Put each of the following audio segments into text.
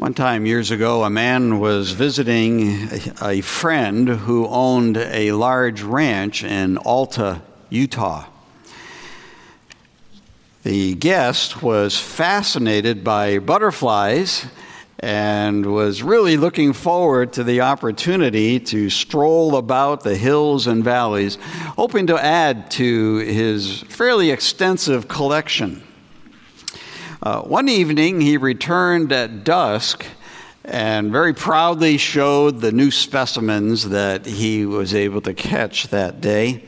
One time years ago, a man was visiting a friend who owned a large ranch in Alta, Utah. The guest was fascinated by butterflies and was really looking forward to the opportunity to stroll about the hills and valleys, hoping to add to his fairly extensive collection. Uh, one evening, he returned at dusk and very proudly showed the new specimens that he was able to catch that day.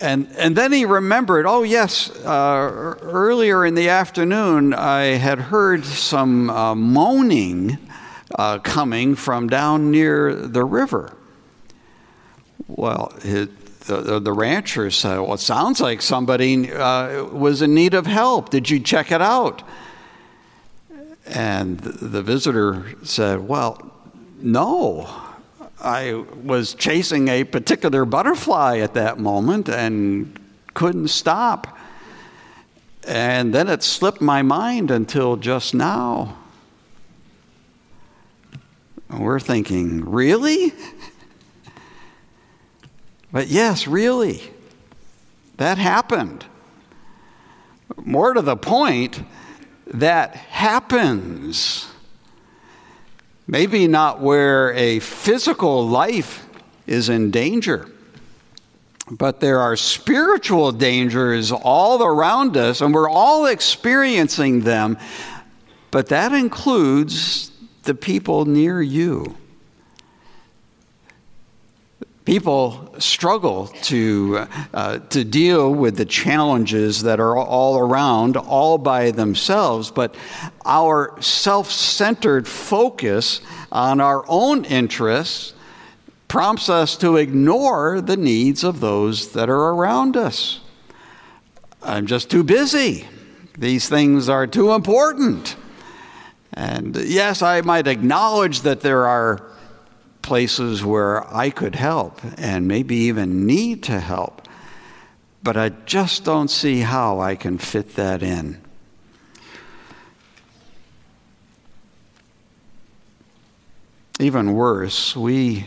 And, and then he remembered, oh, yes, uh, earlier in the afternoon, I had heard some uh, moaning uh, coming from down near the river. Well, it, the, the rancher said, Well, it sounds like somebody uh, was in need of help. Did you check it out? And the visitor said, Well, no. I was chasing a particular butterfly at that moment and couldn't stop. And then it slipped my mind until just now. We're thinking, really? But yes, really, that happened. More to the point, that happens. Maybe not where a physical life is in danger, but there are spiritual dangers all around us, and we're all experiencing them. But that includes the people near you. People struggle to, uh, to deal with the challenges that are all around, all by themselves, but our self centered focus on our own interests prompts us to ignore the needs of those that are around us. I'm just too busy. These things are too important. And yes, I might acknowledge that there are places where I could help and maybe even need to help, but I just don't see how I can fit that in. Even worse, we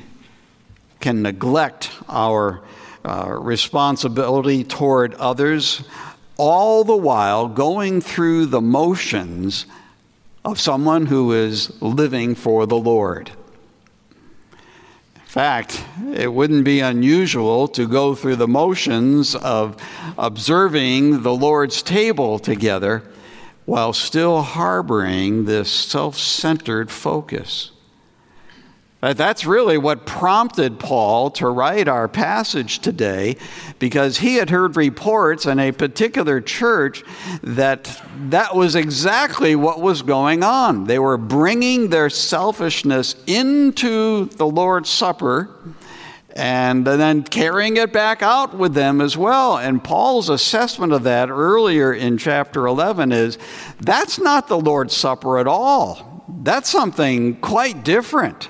can neglect our uh, responsibility toward others, all the while going through the motions of someone who is living for the Lord fact, it wouldn't be unusual to go through the motions of observing the Lord's table together while still harboring this self centered focus. Uh, that's really what prompted Paul to write our passage today because he had heard reports in a particular church that that was exactly what was going on. They were bringing their selfishness into the Lord's Supper and then carrying it back out with them as well. And Paul's assessment of that earlier in chapter 11 is that's not the Lord's Supper at all. That's something quite different.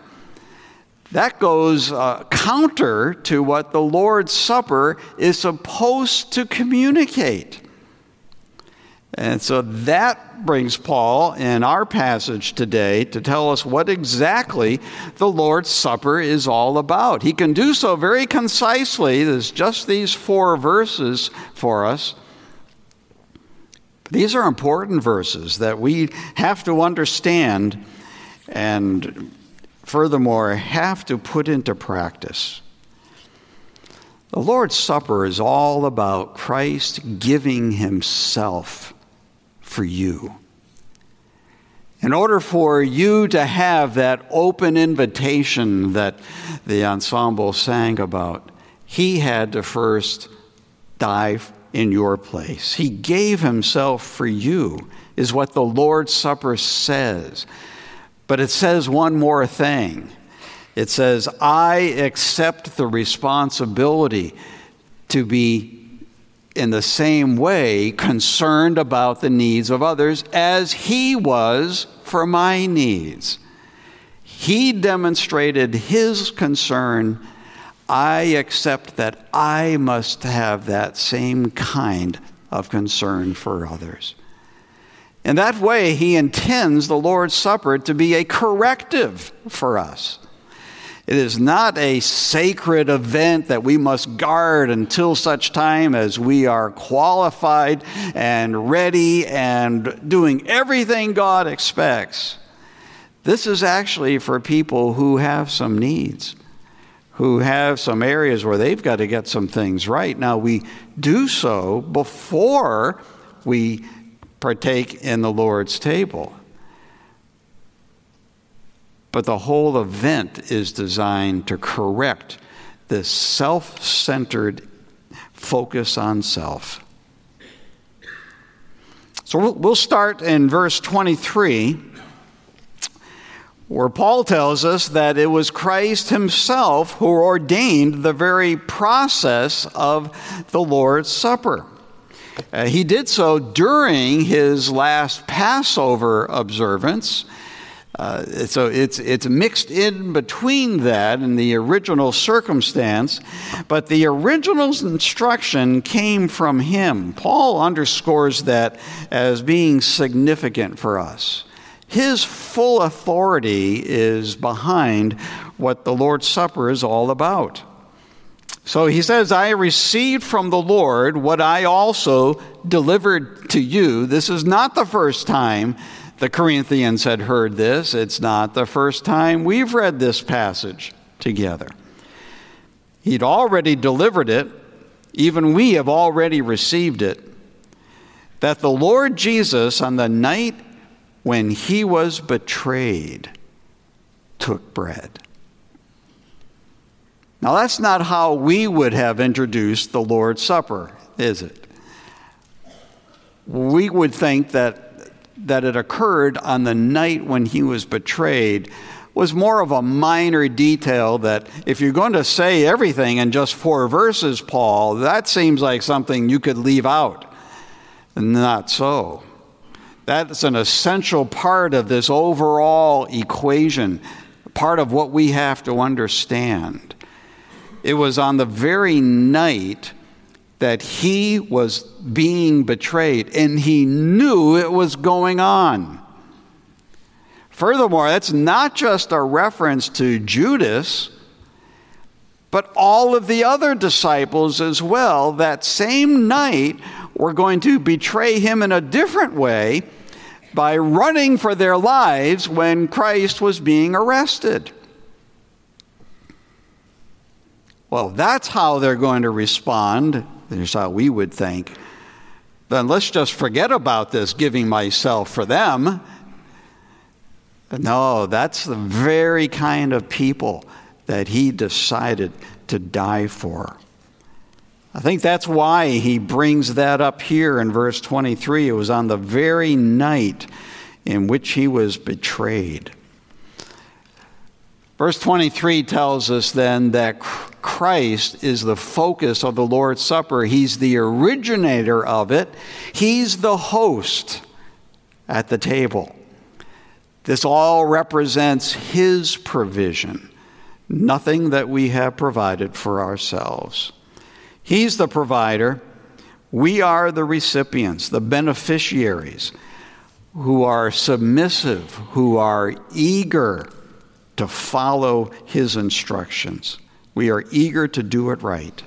That goes uh, counter to what the Lord's Supper is supposed to communicate. And so that brings Paul in our passage today to tell us what exactly the Lord's Supper is all about. He can do so very concisely. There's just these four verses for us. These are important verses that we have to understand and furthermore, have to put into practice. The Lord's Supper is all about Christ giving himself for you. In order for you to have that open invitation that the ensemble sang about, he had to first die in your place. He gave himself for you, is what the Lord's Supper says. But it says one more thing it says, I accept the responsibility to be in the same way concerned about the needs of others as he was for my needs. He demonstrated his concern. I accept that I must have that same kind of concern for others. In that way, he intends the Lord's Supper to be a corrective for us. It is not a sacred event that we must guard until such time as we are qualified and ready and doing everything God expects. This is actually for people who have some needs, who have some areas where they've got to get some things right. Now, we do so before we partake in the Lord's table. But the whole event is designed to correct this self centered focus on self. So we'll start in verse 23, where Paul tells us that it was Christ himself who ordained the very process of the Lord's Supper. Uh, he did so during his last Passover observance. Uh, so it's, it's mixed in between that and the original circumstance, but the original instruction came from him. Paul underscores that as being significant for us. His full authority is behind what the Lord's Supper is all about. So he says, I received from the Lord what I also delivered to you. This is not the first time the Corinthians had heard this. It's not the first time we've read this passage together. He'd already delivered it, even we have already received it. That the Lord Jesus, on the night when he was betrayed, took bread. Now, that's not how we would have introduced the Lord's Supper, is it? We would think that that it occurred on the night when he was betrayed was more of a minor detail that if you're going to say everything in just four verses, Paul, that seems like something you could leave out. Not so. That's an essential part of this overall equation, part of what we have to understand. It was on the very night that he was being betrayed and he knew it was going on. Furthermore, that's not just a reference to Judas, but all of the other disciples as well. That same night were going to betray him in a different way by running for their lives when Christ was being arrested. Well, that's how they're going to respond Here's how we would think. Then let's just forget about this giving myself for them. No, that's the very kind of people that he decided to die for. I think that's why he brings that up here in verse 23. It was on the very night in which he was betrayed. Verse 23 tells us then that Christ is the focus of the Lord's Supper. He's the originator of it, He's the host at the table. This all represents His provision, nothing that we have provided for ourselves. He's the provider. We are the recipients, the beneficiaries who are submissive, who are eager to follow his instructions. We are eager to do it right.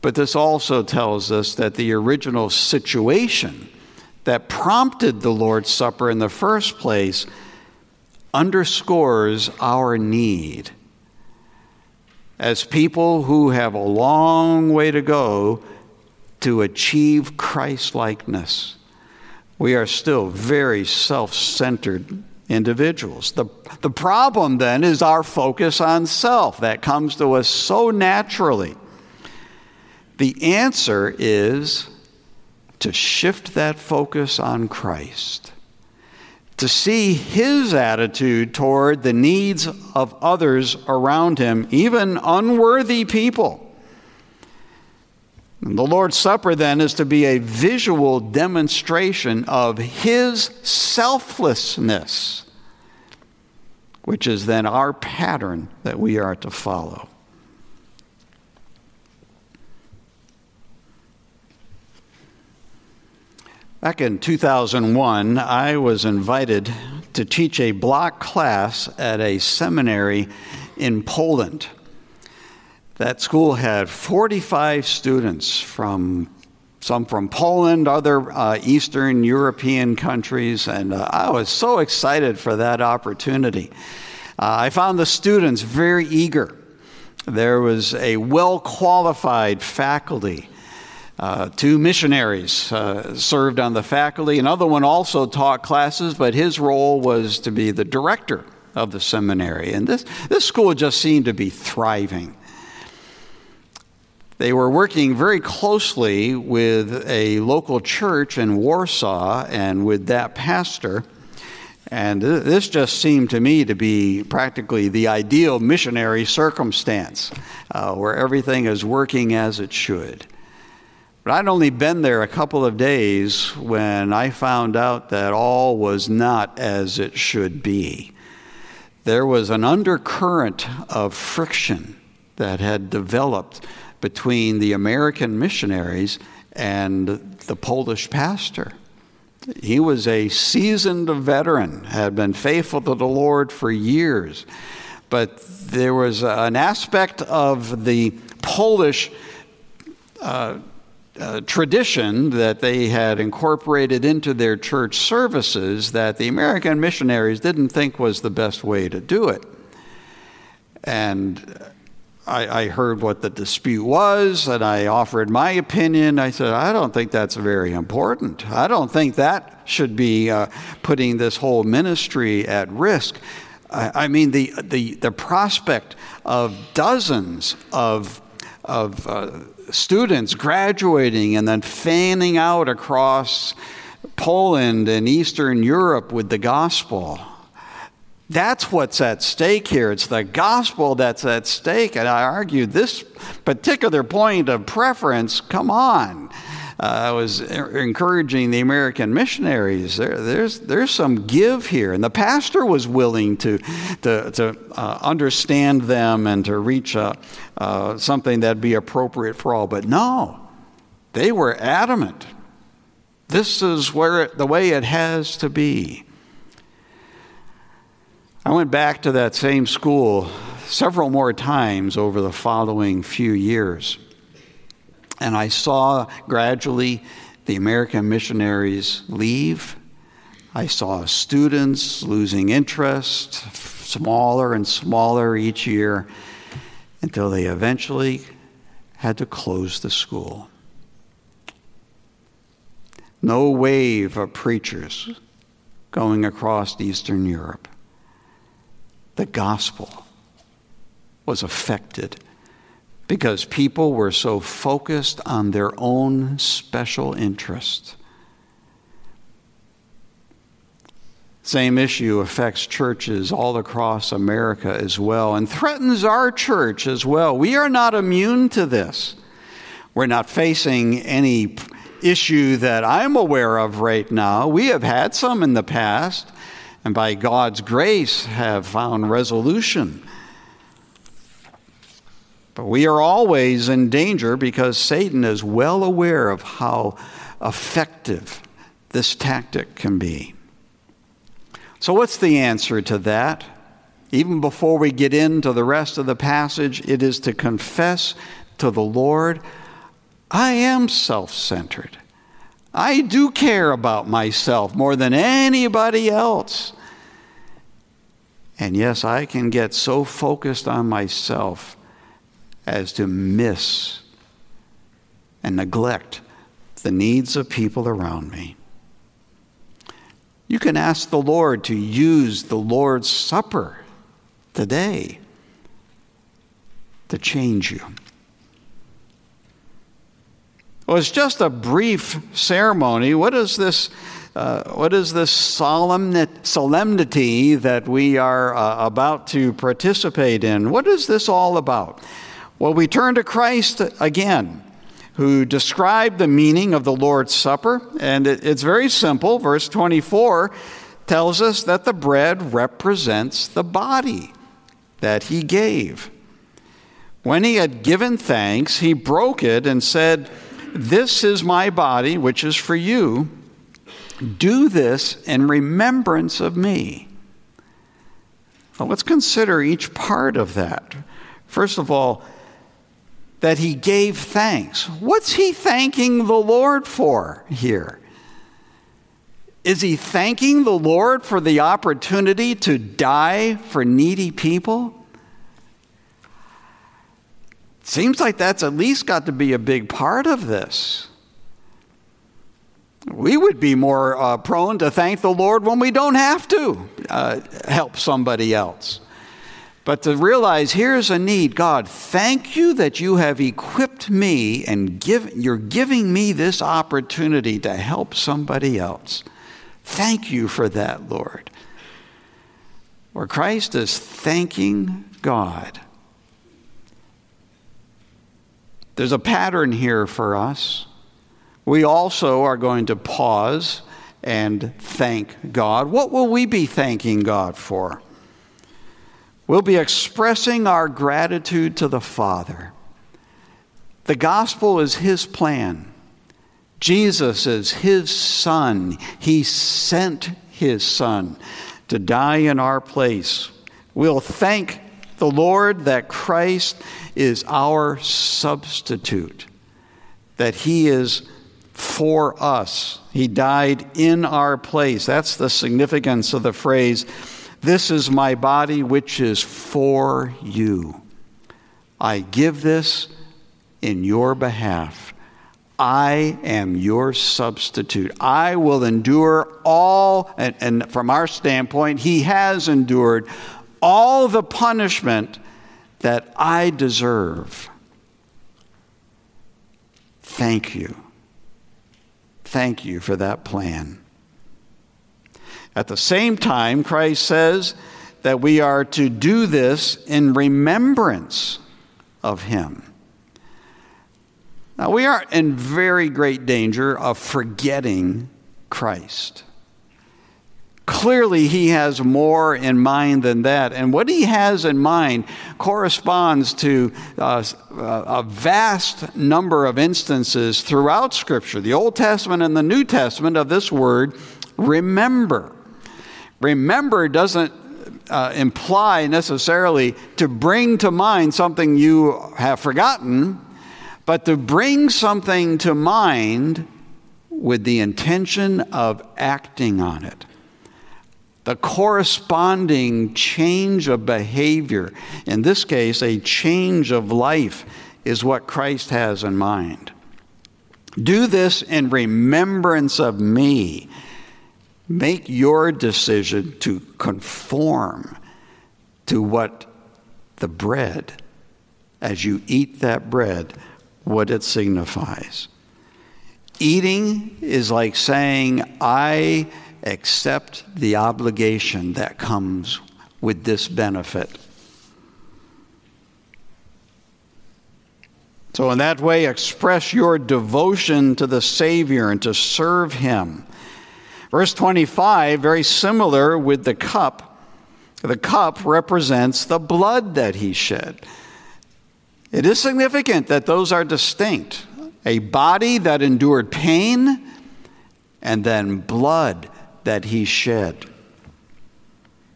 But this also tells us that the original situation that prompted the Lord's Supper in the first place underscores our need. As people who have a long way to go to achieve Christ likeness, we are still very self centered individuals. The, the problem then is our focus on self. That comes to us so naturally. The answer is to shift that focus on Christ, to see his attitude toward the needs of others around him, even unworthy people. The Lord's Supper then is to be a visual demonstration of His selflessness, which is then our pattern that we are to follow. Back in 2001, I was invited to teach a block class at a seminary in Poland. That school had 45 students from some from Poland, other uh, Eastern European countries, and uh, I was so excited for that opportunity. Uh, I found the students very eager. There was a well qualified faculty. Uh, two missionaries uh, served on the faculty. Another one also taught classes, but his role was to be the director of the seminary. And this, this school just seemed to be thriving. They were working very closely with a local church in Warsaw and with that pastor. And this just seemed to me to be practically the ideal missionary circumstance uh, where everything is working as it should. But I'd only been there a couple of days when I found out that all was not as it should be. There was an undercurrent of friction that had developed between the American missionaries and the Polish pastor. He was a seasoned veteran, had been faithful to the Lord for years. But there was an aspect of the Polish uh, uh, tradition that they had incorporated into their church services that the American missionaries didn't think was the best way to do it. And I, I, heard what the dispute was and I offered my opinion. I said, I don't think that's very important. I don't think that should be uh, putting this whole ministry at risk. I, I, mean, the, the, the prospect of dozens of, of uh, students graduating and then fanning out across Poland and Eastern Europe with the gospel that's what's at stake here. It's the gospel that's at stake. And I argued this particular point of preference, come on. Uh, I was encouraging the American missionaries. There, there's, there's some give here. And the pastor was willing to, to, to uh, understand them and to reach a, uh, something that'd be appropriate for all. But no, they were adamant. This is where it, the way it has to be. I went back to that same school several more times over the following few years. And I saw gradually the American missionaries leave. I saw students losing interest, smaller and smaller each year, until they eventually had to close the school. No wave of preachers going across Eastern Europe the gospel was affected because people were so focused on their own special interest. Same issue affects churches all across America as well and threatens our church as well. We are not immune to this. We're not facing any issue that I'm aware of right now. We have had some in the past and by God's grace have found resolution. But we are always in danger because Satan is well aware of how effective this tactic can be. So, what's the answer to that? Even before we get into the rest of the passage, it is to confess to the Lord I am self centered. I do care about myself more than anybody else. And yes, I can get so focused on myself as to miss and neglect the needs of people around me. You can ask the Lord to use the Lord's Supper today to change you. Well, it's just a brief ceremony. What is this? Uh, what is this solemnity that we are uh, about to participate in? What is this all about? Well, we turn to Christ again, who described the meaning of the Lord's Supper, and it, it's very simple. Verse 24 tells us that the bread represents the body that he gave. When he had given thanks, he broke it and said, This is my body, which is for you. Do this in remembrance of me. Well, let's consider each part of that. First of all, that he gave thanks. What's he thanking the Lord for here? Is he thanking the Lord for the opportunity to die for needy people? Seems like that's at least got to be a big part of this. We would be more uh, prone to thank the Lord when we don't have to uh, help somebody else. But to realize here's a need God, thank you that you have equipped me and give, you're giving me this opportunity to help somebody else. Thank you for that, Lord. Where Christ is thanking God. There's a pattern here for us. We also are going to pause and thank God. What will we be thanking God for? We'll be expressing our gratitude to the Father. The gospel is His plan. Jesus is His Son. He sent His Son to die in our place. We'll thank the Lord that Christ is our substitute, that He is for us. He died in our place. That's the significance of the phrase, This is my body, which is for you. I give this in your behalf. I am your substitute. I will endure all, and, and, from our standpoint, He has endured all the punishment that I deserve. Thank you thank you for that plan. At the same time, Christ says that we are to do this in remembrance of Him. Now, we are in very great danger of forgetting Christ. Clearly, he has more in mind than that. And what he has in mind corresponds to uh, a vast number of instances throughout Scripture, the Old Testament and the New Testament, of this word, remember. Remember doesn't uh, imply necessarily to bring to mind something you have forgotten, but to bring something to mind with the intention of acting on it the corresponding change of behavior, in this case, a change of life, is what Christ has in mind. Do this in remembrance of me. Make your decision to conform to what the bread, as you eat that bread, what it signifies. Eating is like saying, I accept the obligation that comes with this benefit. So, in that way, express your devotion to the Savior and to serve Him. Verse 25, very similar with the cup. The cup represents the blood that He shed. It is significant that those are distinct a body that endured pain, and then blood that he shed.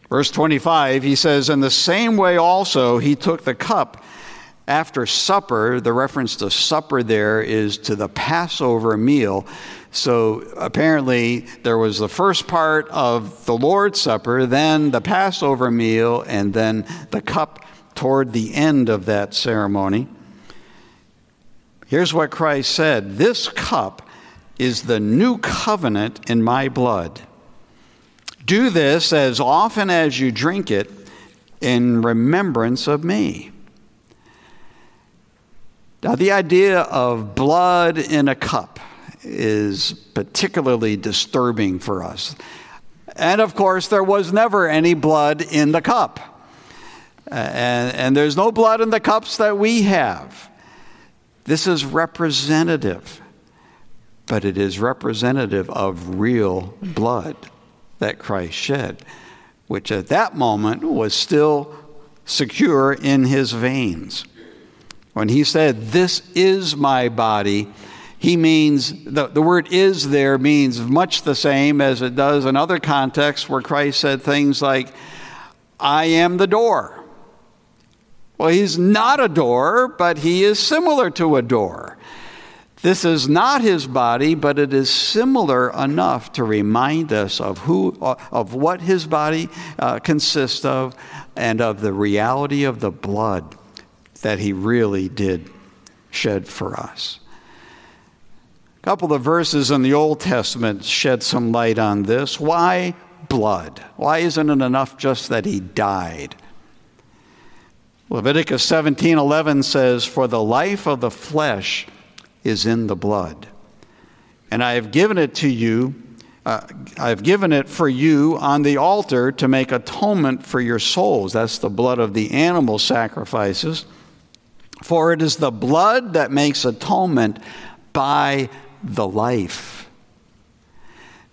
Verse 25, he says, In the same way also he took the cup after supper. The reference to supper there is to the Passover meal. So apparently there was the first part of the Lord's Supper, then the Passover meal, and then the cup toward the end of that ceremony. Here's what Christ said This cup is the new covenant in my blood. Do this as often as you drink it in remembrance of me. Now, the idea of blood in a cup is particularly disturbing for us. And of course, there was never any blood in the cup. And, and there's no blood in the cups that we have. This is representative, but it is representative of real blood that Christ shed, which at that moment was still secure in his veins. When he said, This is my body, He means, the, the word is there means much the same as it does in other contexts where Christ said things like, I am the door. Well, he's not a door, but he is similar to a door. This is not his body, but it is similar enough to remind us of who, of what his body uh, consists of, and of the reality of the blood that he really did shed for us. A couple of verses in the Old Testament shed some light on this. Why blood? Why isn't it enough just that he died? Leviticus 17:11 says, "For the life of the flesh is in the blood. And I have given it to you, uh, I have given it for you on the altar to make atonement for your souls. That's the blood of the animal sacrifices. For it is the blood that makes atonement by the life.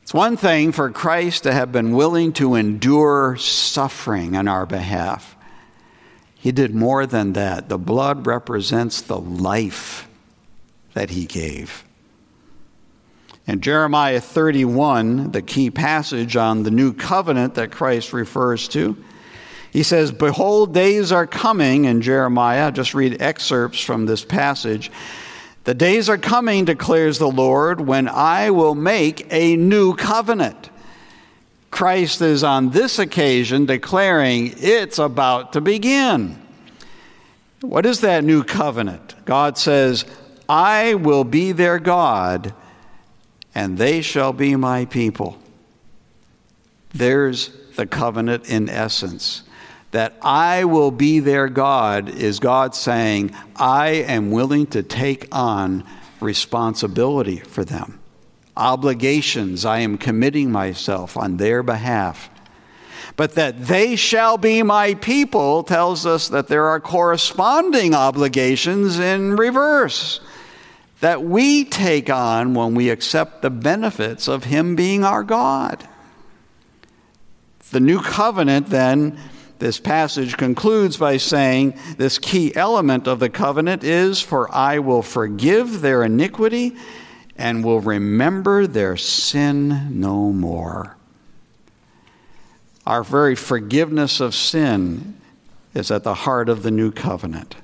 It's one thing for Christ to have been willing to endure suffering on our behalf. He did more than that. The blood represents the life that he gave. In Jeremiah 31, the key passage on the new covenant that Christ refers to, he says, Behold, days are coming in Jeremiah. Just read excerpts from this passage. The days are coming, declares the Lord, when I will make a new covenant. Christ is on this occasion declaring it's about to begin. What is that new covenant? God says, I will be their God, and they shall be my people. There's the covenant in essence. That I will be their God is God saying, I am willing to take on responsibility for them. Obligations, I am committing myself on their behalf. But that they shall be my people tells us that there are corresponding obligations in reverse that we take on when we accept the benefits of Him being our God. The new covenant, then, this passage concludes by saying this key element of the covenant is For I will forgive their iniquity and will remember their sin no more. Our very forgiveness of sin is at the heart of the new covenant.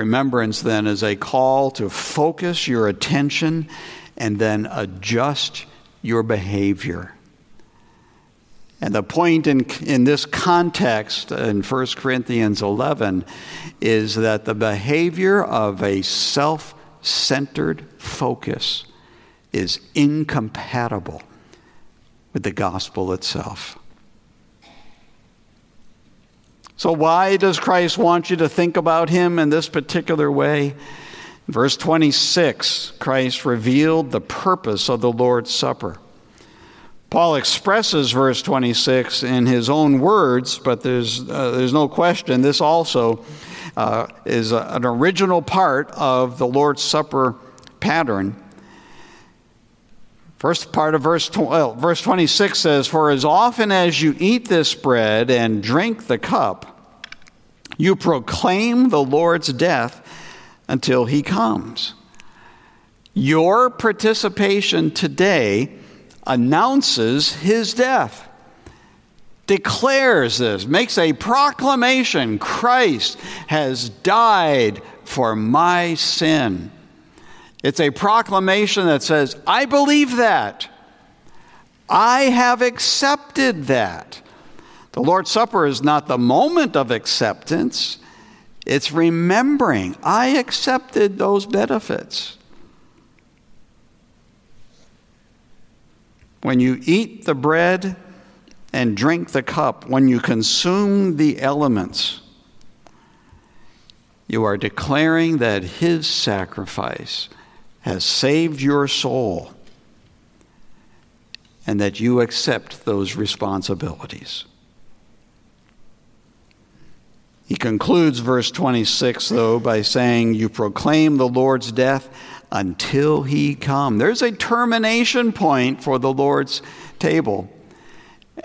Remembrance then is a call to focus your attention and then adjust your behavior. And the point in, in this context in 1 Corinthians 11 is that the behavior of a self centered focus is incompatible with the gospel itself. So, why does Christ want you to think about him in this particular way? verse 26, Christ revealed the purpose of the Lord's Supper. Paul expresses verse 26 in his own words, but there's, uh, there's no question this also uh, is a, an original part of the Lord's Supper pattern. First part of verse, well, verse 26 says, For as often as you eat this bread and drink the cup, you proclaim the Lord's death until he comes. Your participation today announces his death, declares this, makes a proclamation Christ has died for my sin. It's a proclamation that says, I believe that. I have accepted that. The Lord's Supper is not the moment of acceptance, it's remembering I accepted those benefits. When you eat the bread and drink the cup, when you consume the elements, you are declaring that His sacrifice has saved your soul and that you accept those responsibilities. He concludes verse 26, though, by saying, You proclaim the Lord's death until he come. There's a termination point for the Lord's table,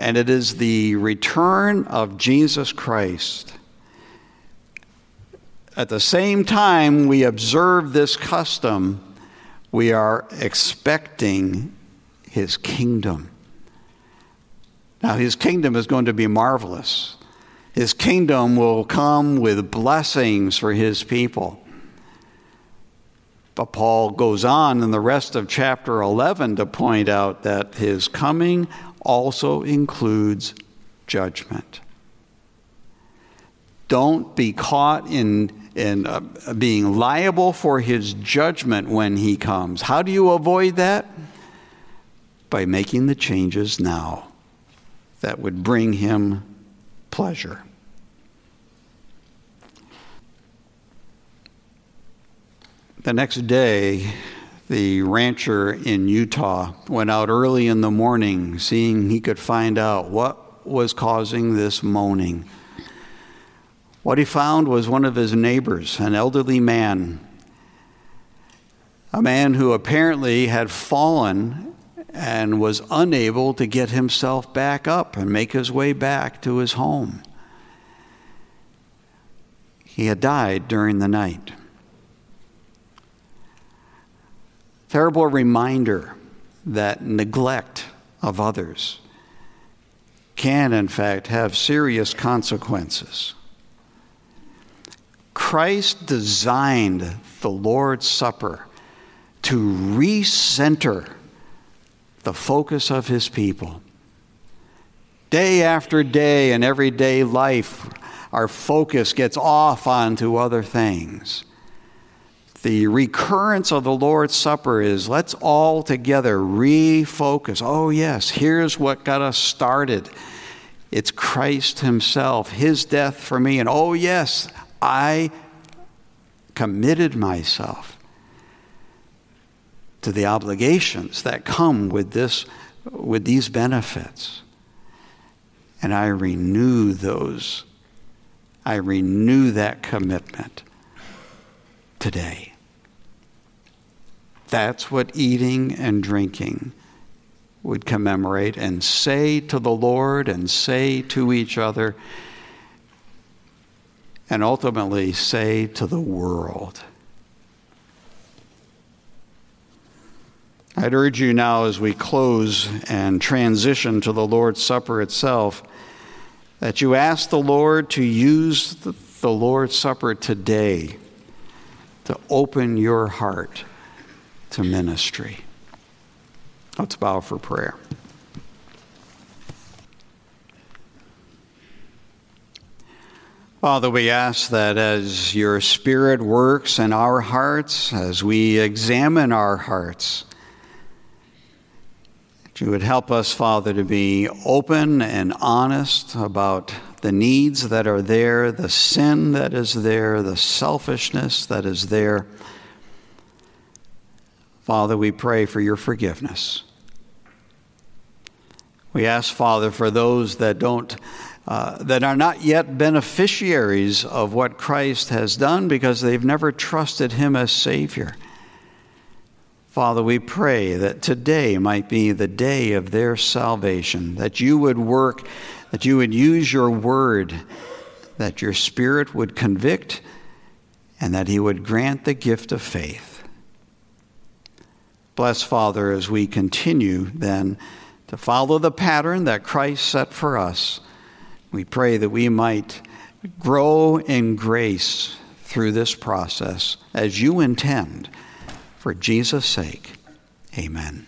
and it is the return of Jesus Christ. at the same time we observe this custom, we are expecting his kingdom. Now, his kingdom is going to be marvelous. His kingdom will come with blessings for his people. But Paul goes on in the rest of chapter 11 to point out that his coming also includes judgment. Don't be caught in, in uh, being liable for his judgment when he comes. How do you avoid that? By making the changes now that would bring him pleasure. The next day, the rancher in Utah went out early in the morning, seeing he could find out what was causing this moaning. What he found was one of his neighbors, an elderly man, a man who apparently had fallen and was unable to get himself back up and make his way back to his home. He had died during the night. Terrible reminder that neglect of others can, in fact, have serious consequences. Christ designed the Lord's Supper to recenter the focus of his people. Day after day in everyday life, our focus gets off onto other things. The recurrence of the Lord's Supper is let's all together refocus. Oh, yes, here's what got us started. It's Christ Himself, His death for me. And oh, yes, I committed myself to the obligations that come with this with these benefits. And i renew those. I renew that commitment today. That's what eating and drinking would commemorate and say to the lord and say to each other and ultimately say to the world I'd urge you now, as we close and transition to the Lord's Supper itself, that you ask the Lord to use the, Lord's Supper today to open your heart to ministry. Let's bow for prayer. Father, we ask that as your Spirit works in our hearts, as we examine our hearts, that you would help us, Father, to be open and honest about the needs that are there, the sin that is there, the selfishness that is there. Father, we pray for your forgiveness. We ask, Father, for those that don't. Uh, that are not yet beneficiaries of what Christ has done because they've never trusted Him as Savior. Father, we pray that today might be the day of their salvation, that you would work, that you would use your word, that your spirit would convict, and that he would grant the gift of faith. Bless, Father, as we continue then to follow the pattern that Christ set for us. We pray that we might grow in grace through this process as you intend. For Jesus' sake, amen.